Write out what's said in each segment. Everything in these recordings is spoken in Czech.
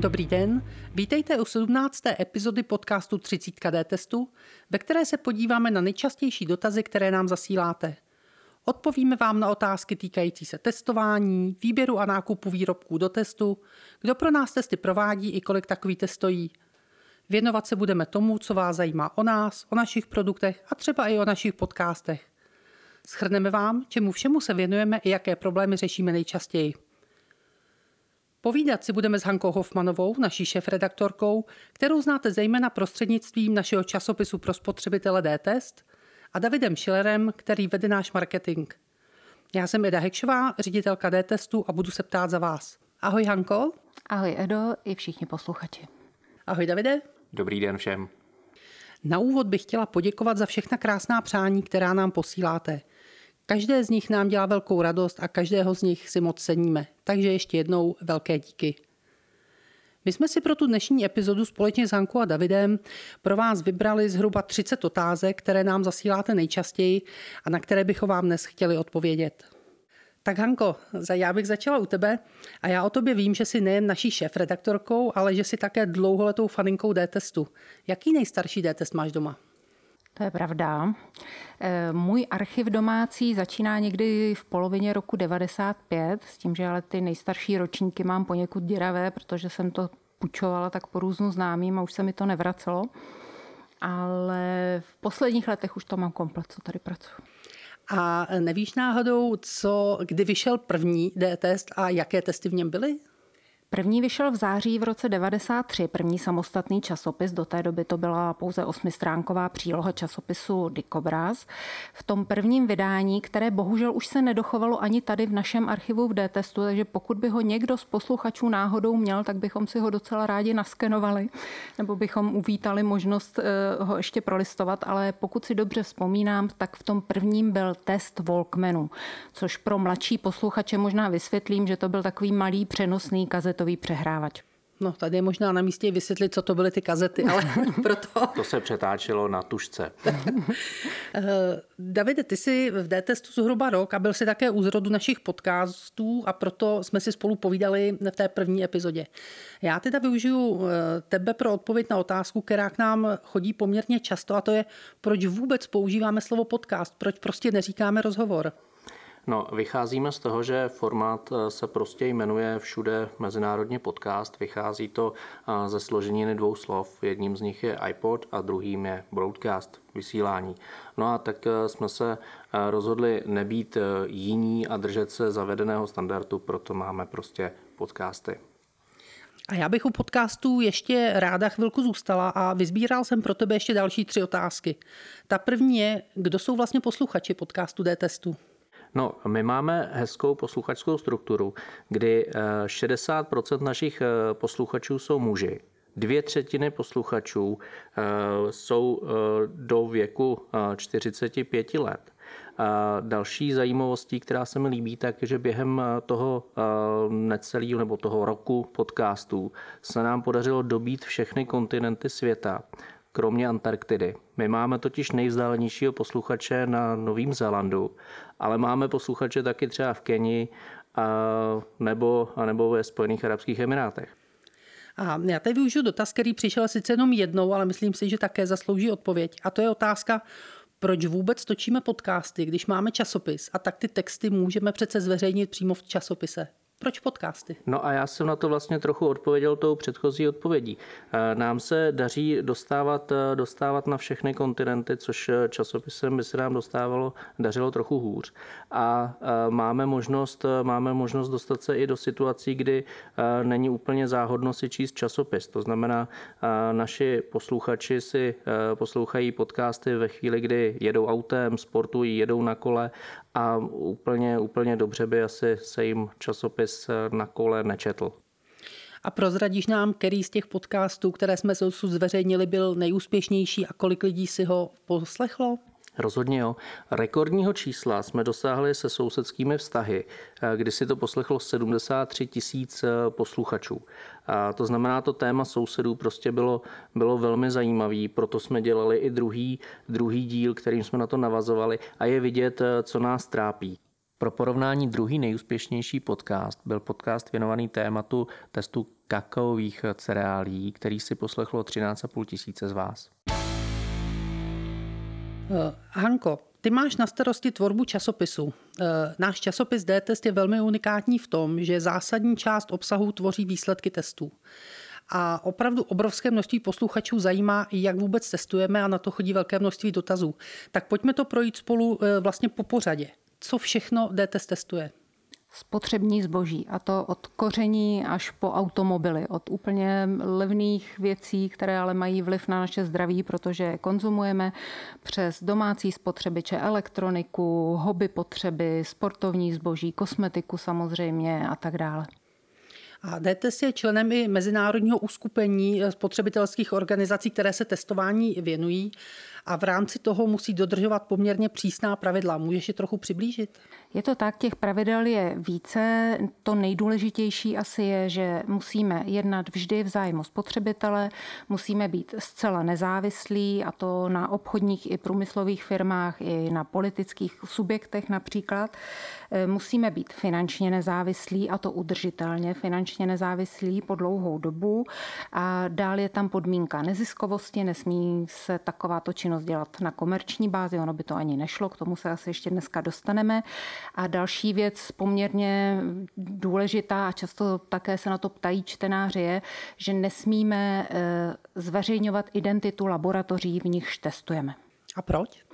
Dobrý den, vítejte u 17. epizody podcastu 30 D testu, ve které se podíváme na nejčastější dotazy, které nám zasíláte. Odpovíme vám na otázky týkající se testování, výběru a nákupu výrobků do testu, kdo pro nás testy provádí i kolik takový test stojí. Věnovat se budeme tomu, co vás zajímá o nás, o našich produktech a třeba i o našich podcastech. Schrneme vám, čemu všemu se věnujeme i jaké problémy řešíme nejčastěji. Povídat si budeme s Hankou Hofmanovou, naší šéf-redaktorkou, kterou znáte zejména prostřednictvím našeho časopisu pro spotřebitele D-Test, a Davidem Schillerem, který vede náš marketing. Já jsem Eda Hekšová, ředitelka D-Testu a budu se ptát za vás. Ahoj Hanko. Ahoj Edo i všichni posluchači. Ahoj Davide. Dobrý den všem. Na úvod bych chtěla poděkovat za všechna krásná přání, která nám posíláte. Každé z nich nám dělá velkou radost a každého z nich si moc ceníme. Takže ještě jednou velké díky. My jsme si pro tu dnešní epizodu společně s Hankou a Davidem pro vás vybrali zhruba 30 otázek, které nám zasíláte nejčastěji a na které bychom vám dnes chtěli odpovědět. Tak Hanko, já bych začala u tebe a já o tobě vím, že jsi nejen naší šéf-redaktorkou, ale že jsi také dlouholetou faninkou D-testu. Jaký nejstarší D-test máš doma? To je pravda. Eh, můj archiv domácí začíná někdy v polovině roku 95, s tím, že ale ty nejstarší ročníky mám poněkud děravé, protože jsem to půjčovala tak po různu známým a už se mi to nevracelo. Ale v posledních letech už to mám komplet, co tady pracuji. A nevíš náhodou, co, kdy vyšel první D-test a jaké testy v něm byly? První vyšel v září v roce 93, první samostatný časopis, do té doby to byla pouze osmistránková příloha časopisu Dikobraz. V tom prvním vydání, které bohužel už se nedochovalo ani tady v našem archivu v D-testu, takže pokud by ho někdo z posluchačů náhodou měl, tak bychom si ho docela rádi naskenovali, nebo bychom uvítali možnost eh, ho ještě prolistovat, ale pokud si dobře vzpomínám, tak v tom prvním byl test Walkmanu, což pro mladší posluchače možná vysvětlím, že to byl takový malý přenosný kazet kazetový přehrávač. No, tady je možná na místě vysvětlit, co to byly ty kazety, ale proto... To se přetáčelo na tušce. Eh, Davide, ty jsi v D-testu zhruba rok a byl jsi také u zrodu našich podcastů a proto jsme si spolu povídali v té první epizodě. Já teda využiju eh, tebe pro odpověď na otázku, která k nám chodí poměrně často a to je, proč vůbec používáme slovo podcast, proč prostě neříkáme rozhovor. No, vycházíme z toho, že formát eh, se prostě jmenuje všude mezinárodně podcast. Vychází to eh, ze složeniny dvou slov. Jedním z nich je iPod a druhým je broadcast, vysílání. No a tak eh, jsme se rozhodli nebýt jiní a držet se zavedeného standardu, proto máme prostě podcasty. A já bych u podcastů ještě ráda chvilku zůstala a vyzbíral jsem pro tebe ještě další tři otázky. Ta první je, kdo jsou vlastně posluchači podcastu D-testu? No, my máme hezkou posluchačskou strukturu, kdy 60% eh, našich eh, posluchačů jsou muži. Dvě třetiny posluchačů eh, jsou do věku 45 let. A další zajímavostí, která se mi líbí, tak že během toho necelého nebo toho roku podcastů se nám podařilo dobít všechny kontinenty světa kromě Antarktidy. My máme totiž nejvzdálenějšího posluchače na Novém Zélandu, ale máme posluchače taky třeba v Keni a, nebo, a nebo ve Spojených Arabských Emirátech. A já tady využiju dotaz, který přišel sice jenom jednou, ale myslím si, že také zaslouží odpověď. A to je otázka, proč vůbec točíme podcasty, když máme časopis a tak ty texty můžeme přece zveřejnit přímo v časopise. Proč podcasty? No a já jsem na to vlastně trochu odpověděl tou předchozí odpovědí. Eh, nám se daří dostávat, eh, dostávat na všechny kontinenty, což eh, časopisem by se nám dostávalo, dařilo trochu hůř. A máme možnost, máme možnost dostat se i do situací, kdy není úplně záhodno si číst časopis. To znamená, naši posluchači si poslouchají podcasty ve chvíli, kdy jedou autem, sportují, jedou na kole a úplně, úplně dobře by asi se jim časopis na kole nečetl. A prozradíš nám, který z těch podcastů, které jsme dosud zveřejnili, byl nejúspěšnější a kolik lidí si ho poslechlo? Rozhodně jo. Rekordního čísla jsme dosáhli se sousedskými vztahy, kdy si to poslechlo 73 tisíc eh, posluchačů. A to znamená, to téma sousedů prostě bylo, bylo velmi zajímavý, proto jsme dělali i druhý, druhý díl, kterým jsme na to navazovali a je vidět, eh, co nás trápí. Pro porovnání druhý nejúspěšnější podcast byl podcast věnovaný tématu testu kakaových cereálí, který si poslechlo 13,5 tisíce z vás. Uh, Hanko, ty máš na starosti tvorbu časopisu. Uh, náš časopis D-test je velmi unikátní v tom, že zásadní část obsahu tvoří výsledky testů. A opravdu obrovské množství posluchačů zajímá, jak vůbec testujeme a na to chodí velké množství dotazů. Tak pojďme to projít spolu vlastně po pořadě co všechno D-test testuje? Spotřební zboží a to od koření až po automobily, od úplně levných věcí, které ale mají vliv na naše zdraví, protože konzumujeme přes domácí spotřebiče, elektroniku, hobby potřeby, sportovní zboží, kosmetiku samozřejmě a tak dále. A DTS je členem i mezinárodního uskupení spotřebitelských organizací, které se testování věnují a v rámci toho musí dodržovat poměrně přísná pravidla. Můžeš je trochu přiblížit? Je to tak, těch pravidel je více. To nejdůležitější asi je, že musíme jednat vždy v zájmu spotřebitele, musíme být zcela nezávislí a to na obchodních i průmyslových firmách, i na politických subjektech například. E, musíme být finančně nezávislí a to udržitelně finančně nezávislí po dlouhou dobu. A dál je tam podmínka neziskovosti, nesmí se takováto činnost dělat na komerční bázi, ono by to ani nešlo, k tomu se asi ještě dneska dostaneme. A další věc poměrně důležitá a často také se na to ptají čtenáři je, že nesmíme eh, zveřejňovat identitu laboratoří, v nichž testujeme. A proč?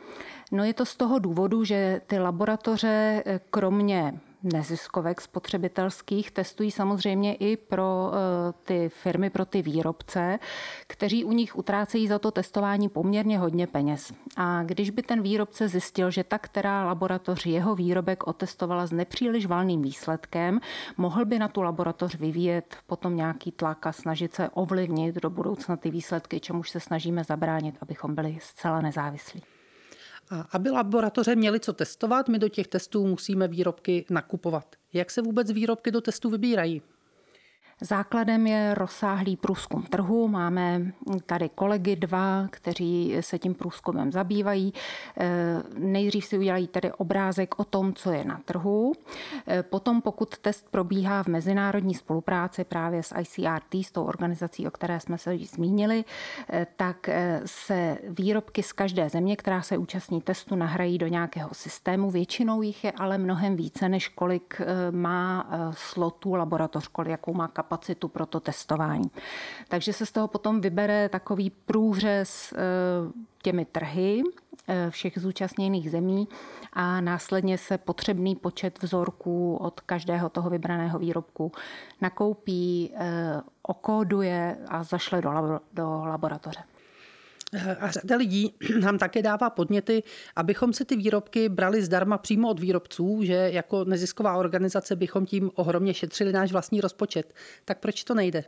No je to z toho důvodu, že ty laboratoře eh, kromě neziskovek spotřebitelských testují samozřejmě i pro eh, ty firmy, pro ty výrobce, kteří u nich utrácejí za to testování poměrně hodně peněz. A když by ten výrobce zjistil, že ta která laboratoř jeho výrobek otestovala s nepříliš valným výsledkem, mohl by na tu laboratoř vyvíjet potom nějaký tlak a snažit se ovlivnit do budoucna ty výsledky, čemuž se snažíme zabránit, abychom byli zcela nezávislí. A aby laboratoře měly co testovat, my do těch testů musíme výrobky nakupovat. Jak se vůbec výrobky do testů vybírají? Základem je rozsáhlý průzkum trhu. Máme tady kolegy dva, kteří se tím průzkumem zabývají. Eh, nejdřív si udělají tedy obrázek o tom, co je na trhu. Eh, potom, pokud test probíhá v mezinárodní spolupráci právě s ICRT, s tou organizací, o které jsme se již zmínili, eh, tak se výrobky z každé země, která se účastní testu, nahrají do nějakého systému. Většinou jich je ale mnohem více, než kolik má slotů laboratoř, kolik jakou má kapacitu kapacitu pro to testování. Takže se z toho potom vybere takový průřez eh, těmi trhy eh, všech zúčastněných zemí a následně se potřebný počet vzorků od každého toho vybraného výrobku nakoupí, eh, okóduje a zašle do laboratoře. A řada lidí nám také dává podněty, abychom si ty výrobky brali zdarma přímo od výrobců, že jako nezisková organizace bychom tím ohromně šetřili náš vlastní rozpočet. Tak proč to nejde?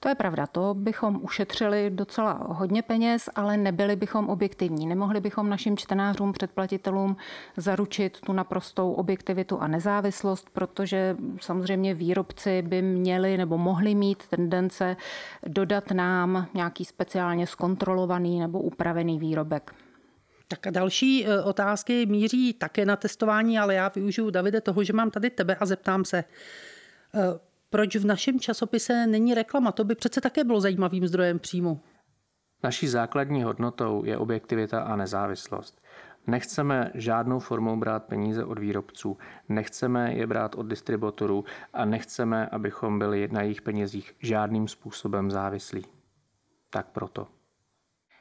To je pravda, to bychom ušetřili docela hodně peněz, ale nebyli bychom objektivní. Nemohli bychom našim čtenářům, předplatitelům zaručit tu naprostou objektivitu a nezávislost, protože samozřejmě výrobci by měli nebo mohli mít tendence dodat nám nějaký speciálně zkontrolovaný nebo upravený výrobek. Tak a další e, otázky míří také na testování, ale já využiju, Davide, toho, že mám tady tebe a zeptám se, e, proč v našem časopise není reklama? To by přece také bylo zajímavým zdrojem příjmu. Naší základní hodnotou je objektivita a nezávislost. Nechceme žádnou formou brát peníze od výrobců, nechceme je brát od distributorů a nechceme, abychom byli na jejich penězích žádným způsobem závislí. Tak proto.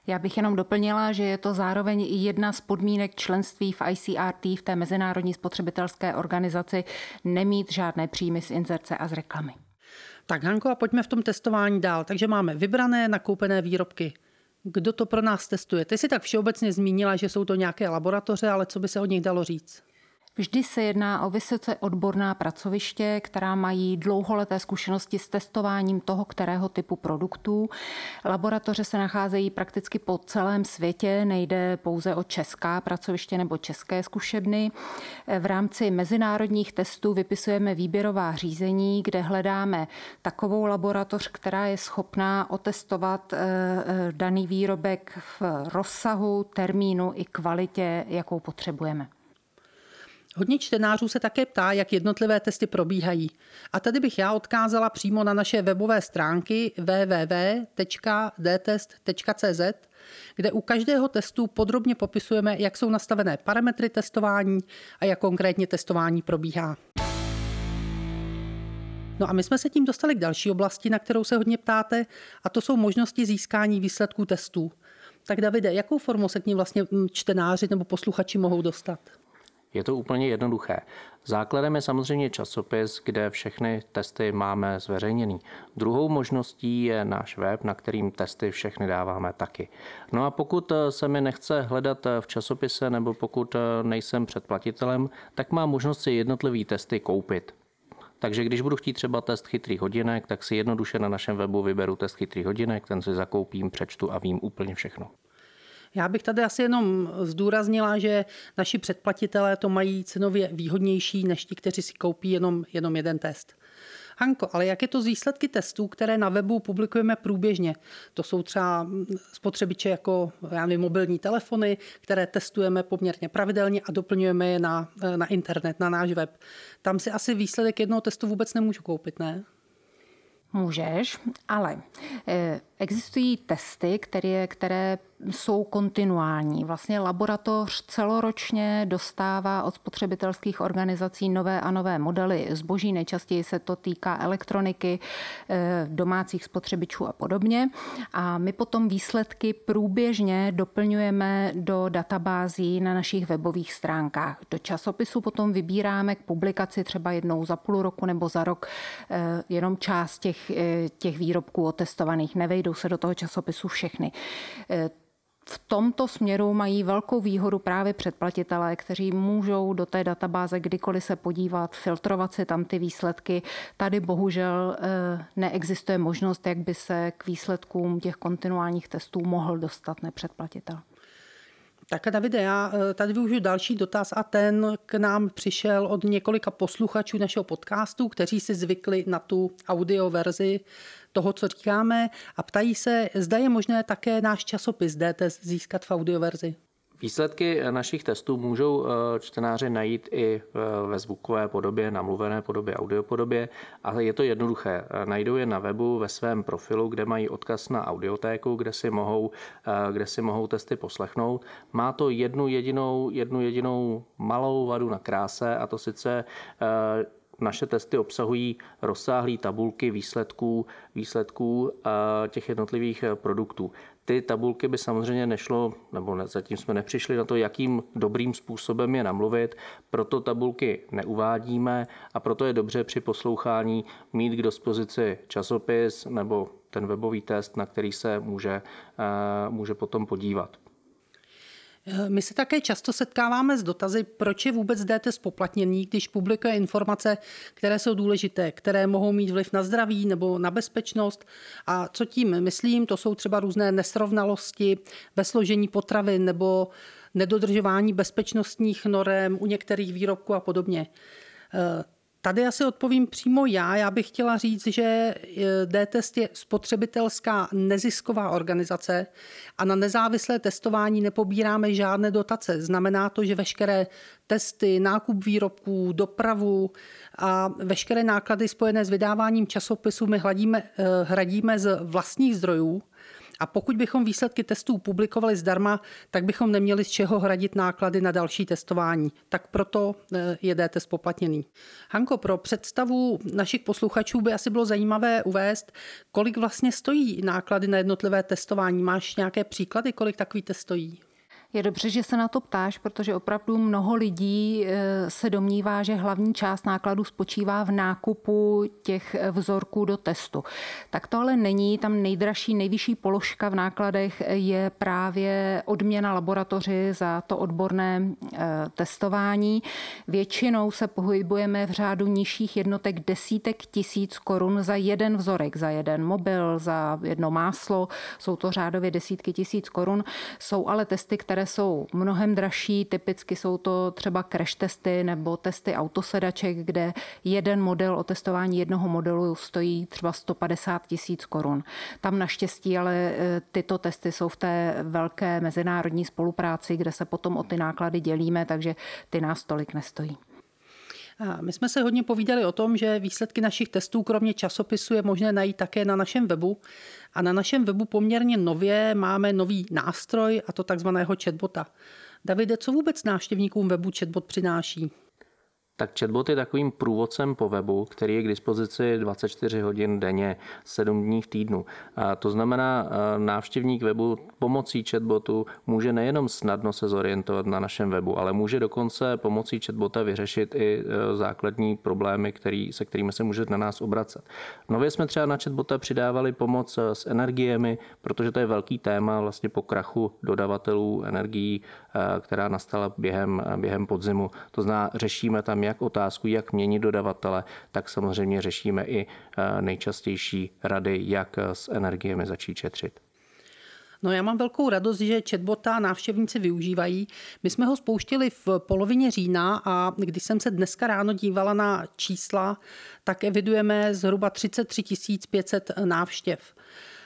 Já bych jenom doplnila, že je to zároveň i jedna z podmínek členství v ICRT, v té mezinárodní spotřebitelské organizaci, nemít žádné příjmy z inzerce a z reklamy. Tak Hanko, a pojďme v tom testování dál. Takže máme vybrané, nakoupené výrobky. Kdo to pro nás testuje? Ty si tak všeobecně zmínila, že jsou to nějaké laboratoře, ale co by se od nich dalo říct? Vždy se jedná o vysoce odborná pracoviště, která mají dlouholeté zkušenosti s testováním toho, kterého typu produktů. Laboratoře se nacházejí prakticky po celém světě, nejde pouze o česká pracoviště nebo české zkušebny. V rámci mezinárodních testů vypisujeme výběrová řízení, kde hledáme takovou laboratoř, která je schopná otestovat eh, eh, daný výrobek v rozsahu, termínu i kvalitě, jakou potřebujeme. Hodně čtenářů se také ptá, jak jednotlivé testy probíhají. A tady bych já odkázala přímo na naše webové stránky www.dtest.cz, kde u každého testu podrobně popisujeme, jak jsou nastavené parametry testování a jak konkrétně testování probíhá. No a my jsme se tím dostali k další oblasti, na kterou se hodně ptáte, a to jsou možnosti získání výsledků testů. Tak Davide, jakou formou se k ní vlastně mm, čtenáři nebo posluchači mohou dostat? Je to úplně jednoduché. Základem je samozřejmě časopis, kde všechny testy máme zveřejněný. Druhou možností je náš web, na kterým testy všechny dáváme taky. No a pokud se mi nechce hledat v časopise nebo pokud nejsem předplatitelem, tak mám možnost si jednotlivý testy koupit. Takže když budu chtít třeba test chytrých hodinek, tak si jednoduše na našem webu vyberu test chytrých hodinek, ten si zakoupím, přečtu a vím úplně všechno. Já bych tady asi jenom zdůraznila, že naši předplatitelé to mají cenově výhodnější než ti, kteří si koupí jenom, jenom jeden test. Hanko, ale jak je to z výsledky testů, které na webu publikujeme průběžně? To jsou třeba spotřebiče jako já nevím, mobilní telefony, které testujeme poměrně pravidelně a doplňujeme je na, na internet, na náš web. Tam si asi výsledek jednoho testu vůbec nemůžu koupit, ne? Můžeš, ale eh, existují testy, které, které jsou kontinuální. Vlastně laboratoř celoročně dostává od spotřebitelských organizací nové a nové modely zboží. Nejčastěji se to týká elektroniky, eh, domácích spotřebičů a podobně. A my potom výsledky průběžně doplňujeme do databází na našich webových stránkách. Do časopisu potom vybíráme k publikaci třeba jednou za půl roku nebo za rok eh, jenom část těch, eh, těch výrobků otestovaných. Nevejdou se do toho časopisu všechny v tomto směru mají velkou výhodu právě předplatitelé, kteří můžou do té databáze kdykoliv se podívat, filtrovat si tam ty výsledky. Tady bohužel eh, neexistuje možnost, jak by se k výsledkům těch kontinuálních testů mohl dostat nepředplatitel. Tak Davide, já eh, tady využiju další dotaz a ten k nám přišel od několika posluchačů našeho podcastu, kteří si zvykli na tu audio verzi toho, co říkáme a ptají se, zda je možné také náš časopis DTS získat v audioverzi. Výsledky našich testů můžou eh, čtenáři najít i eh, ve zvukové podobě, namluvené podobě, audiopodobě, ale je to jednoduché. Eh, najdou je na webu ve svém profilu, kde mají odkaz na audiotéku, kde si mohou, kde si mohou testy poslechnout. Má to jednu jedinou, jednu jedinou malou vadu na kráse a to sice naše testy obsahují rozsáhlé tabulky výsledků, výsledků těch jednotlivých produktů. Ty tabulky by samozřejmě nešlo, nebo ne, zatím jsme nepřišli na to, jakým dobrým způsobem je namluvit, proto tabulky neuvádíme a proto je dobře při poslouchání mít k dispozici časopis nebo ten webový test, na který se může, může potom podívat. My se také často setkáváme s dotazy, proč je vůbec DT spoplatněný, když publikuje informace, které jsou důležité, které mohou mít vliv na zdraví nebo na bezpečnost. A co tím myslím, to jsou třeba různé nesrovnalosti ve složení potravy nebo nedodržování bezpečnostních norem u některých výrobků a podobně. Tady asi odpovím přímo já. Já bych chtěla říct, že eh, D-test je spotřebitelská nezisková organizace a na nezávislé testování nepobíráme žádné dotace. Znamená to, že veškeré testy, nákup výrobků, dopravu a veškeré náklady spojené s vydáváním časopisu my hladíme, eh, hradíme z vlastních zdrojů a pokud bychom výsledky testů publikovali zdarma, tak bychom neměli z čeho hradit náklady na další testování. Tak proto eh, je DT spoplatněný. Hanko, pro představu našich posluchačů by asi bylo zajímavé uvést, kolik vlastně stojí náklady na jednotlivé testování. Máš nějaké příklady, kolik takový test stojí? Je dobře, že se na to ptáš, protože opravdu mnoho lidí eh, se domnívá, že hlavní část nákladů spočívá v nákupu těch eh, vzorků do testu. Tak to ale není. Tam nejdražší, nejvyšší položka v nákladech je právě odměna laboratoři za to odborné eh, testování. Většinou se pohybujeme v řádu nižších jednotek desítek tisíc korun za jeden vzorek, za jeden mobil, za jedno máslo. Jsou to řádově desítky tisíc korun. Jsou ale testy, které které jsou mnohem dražší. Typicky jsou to třeba crash testy nebo testy autosedaček, kde jeden model o testování jednoho modelu stojí třeba 150 tisíc korun. Tam naštěstí ale e, tyto testy jsou v té velké mezinárodní spolupráci, kde se potom o ty náklady dělíme, takže ty nás tolik nestojí. My jsme se hodně povídali o tom, že výsledky našich testů kromě časopisu je možné najít také na našem webu. A na našem webu poměrně nově máme nový nástroj, a to takzvaného chatbota. Davide, co vůbec návštěvníkům webu chatbot přináší? Tak chatbot je takovým průvodcem po webu, který je k dispozici 24 hodin denně, 7 dní v týdnu. A to znamená, návštěvník webu pomocí chatbotu může nejenom snadno se zorientovat na našem webu, ale může dokonce pomocí chatbota vyřešit i e, základní problémy, který, se kterými se může na nás obracet. Nově jsme třeba na chatbota přidávali pomoc e, s energiemi, protože to je velký téma vlastně po krachu dodavatelů energií, která nastala během, během podzimu. To znamená, řešíme tam jak otázku, jak měnit dodavatele, tak samozřejmě řešíme i eh, nejčastější rady, jak eh, s energiemi začít šetřit. No já mám velkou radost, že chatbota návštěvníci využívají. My jsme ho spouštili v polovině října a když jsem se dneska ráno dívala na čísla, tak evidujeme zhruba 33 500 návštěv.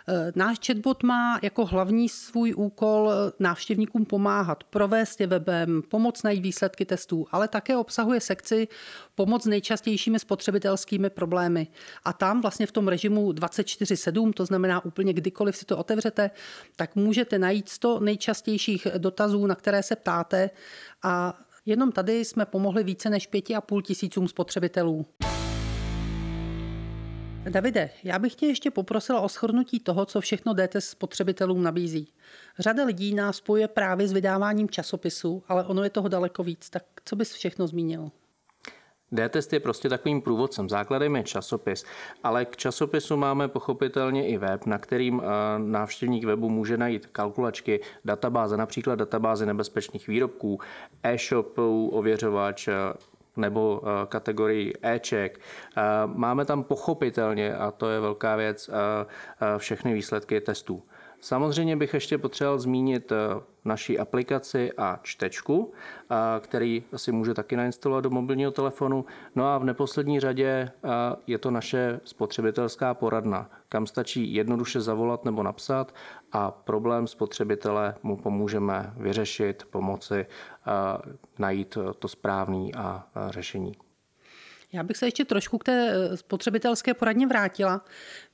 Eh, náš chatbot má jako hlavní svůj úkol eh, návštěvníkům pomáhat, provést je webem, pomoct najít výsledky testů, ale také obsahuje sekci pomoc nejčastějšími spotřebitelskými problémy. A tam vlastně v tom režimu 24-7, to znamená úplně kdykoliv si to otevřete, tak můžete najít 100 nejčastějších dotazů, na které se ptáte a Jenom tady jsme pomohli více než 5,5 tisícům spotřebitelů. Davide, já bych tě ještě poprosila o shrnutí toho, co všechno DT spotřebitelům nabízí. Řada lidí nás spojuje právě s vydáváním časopisu, ale ono je toho daleko víc. Tak co bys všechno zmínil? D-test je prostě takovým průvodcem. Základem je časopis, ale k časopisu máme pochopitelně i web, na kterým eh, návštěvník webu může najít kalkulačky, databáze, například databáze nebezpečných výrobků, e-shopů, ověřovač, nebo eh, kategorii e-check. Eh, máme tam pochopitelně, a to je velká věc, eh, všechny výsledky testů. Samozřejmě bych ještě potřeboval zmínit naší aplikaci a čtečku, který si může taky nainstalovat do mobilního telefonu. No a v neposlední řadě je to naše spotřebitelská poradna, kam stačí jednoduše zavolat nebo napsat a problém spotřebitele mu pomůžeme vyřešit, pomoci, najít to správné a řešení. Já bych se ještě trošku k té eh, spotřebitelské poradně vrátila.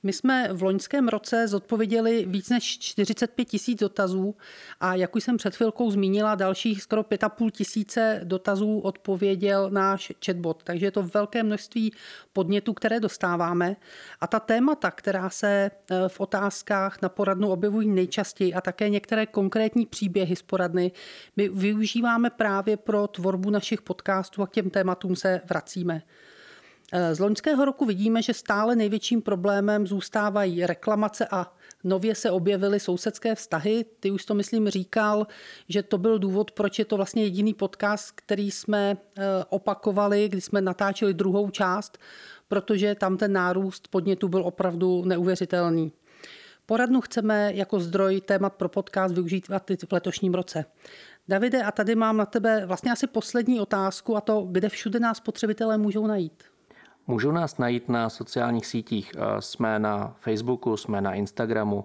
My jsme v loňském roce zodpověděli víc než 45 tisíc dotazů a jak už jsem před chvilkou zmínila, dalších skoro 5,5 tisíce dotazů odpověděl náš chatbot. Takže je to velké množství podnětů, které dostáváme. A ta témata, která se eh, v otázkách na poradnu objevují nejčastěji a také některé konkrétní příběhy z poradny, my využíváme právě pro tvorbu našich podcastů a k těm tématům se vracíme. Eh, z loňského roku vidíme, že stále největším problémem zůstávají reklamace a nově se objevily sousedské vztahy. Ty už to, myslím, říkal, že to byl důvod, proč je to vlastně jediný podcast, který jsme eh, opakovali, když jsme natáčeli druhou část, protože tam ten nárůst podnětu byl opravdu neuvěřitelný. Poradnu chceme jako zdroj témat pro podcast využít v letošním roce. Davide, a tady mám na tebe vlastně asi poslední otázku a to, kde všude nás spotřebitelé můžou najít. Můžou nás najít na sociálních sítích. Jsme na Facebooku, jsme na Instagramu,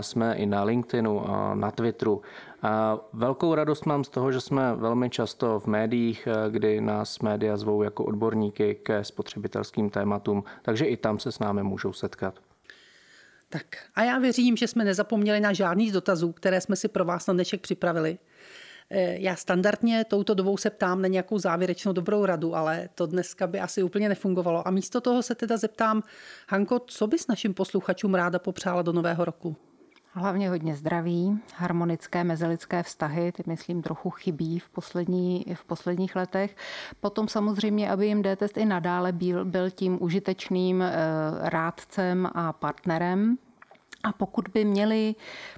jsme i na LinkedInu, na Twitteru. Velkou radost mám z toho, že jsme velmi často v médiích, kdy nás média zvou jako odborníky ke spotřebitelským tématům, takže i tam se s námi můžou setkat. Tak a já věřím, že jsme nezapomněli na žádný z dotazů, které jsme si pro vás na dnešek připravili. Eh, já standardně touto dobou se ptám na nějakou závěrečnou dobrou radu, ale to dneska by asi úplně nefungovalo. A místo toho se teda zeptám, Hanko, co bys našim posluchačům ráda popřála do nového roku? Hlavně hodně zdraví, harmonické mezilidské vztahy, ty myslím trochu chybí v, poslední, v posledních letech. Potom samozřejmě, aby jim D-test i nadále byl, byl tím užitečným eh, rádcem a partnerem a pokud by měli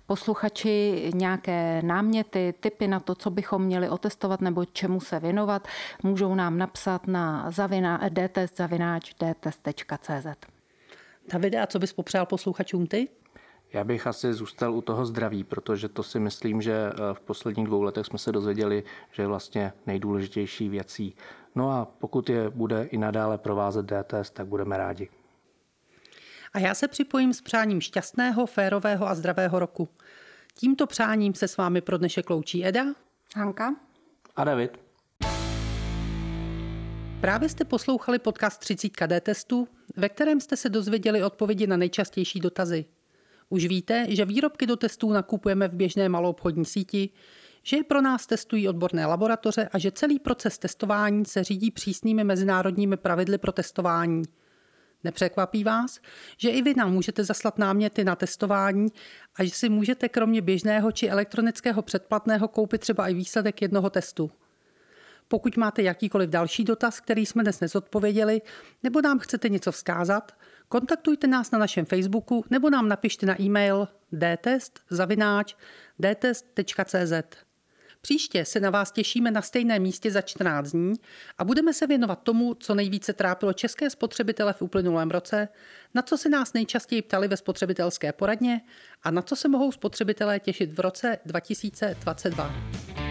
posluchači nějaké náměty, typy na to, co bychom měli otestovat nebo čemu se věnovat, můžou nám napsat na zavina, dtest.cz. Davide, a co bys popřál posluchačům ty? Já bych asi zůstal u toho zdraví, protože to si myslím, že eh, v posledních dvou letech jsme se dozvěděli, že je vlastně nejdůležitější věcí. No a pokud je bude i nadále provázet D-test, tak budeme rádi. A já se připojím s přáním šťastného, férového a zdravého roku. Tímto přáním se s vámi pro dnešek loučí Eda, Hanka a David. Právě jste poslouchali podcast 30 KD testu, ve kterém jste se dozvěděli odpovědi na nejčastější dotazy. Už víte, že výrobky do testů nakupujeme v běžné maloobchodní síti, že je pro nás testují odborné laboratoře a že celý proces testování se řídí přísnými mezinárodními pravidly pro testování. Nepřekvapí vás, že i vy nám můžete zaslat náměty na testování a že si můžete kromě běžného či elektronického předplatného koupit třeba i výsledek jednoho testu. Pokud máte jakýkoliv další dotaz, který jsme dnes nezodpověděli, nebo nám chcete něco vzkázat, kontaktujte nás na našem Facebooku nebo nám napište na e-mail dtest.cz. Příště se na vás těšíme na stejném místě za 14 dní a budeme se věnovat tomu, co nejvíce trápilo české spotřebitele v uplynulém roce, na co se nás nejčastěji ptali ve spotřebitelské poradně a na co se mohou spotřebitelé těšit v roce 2022.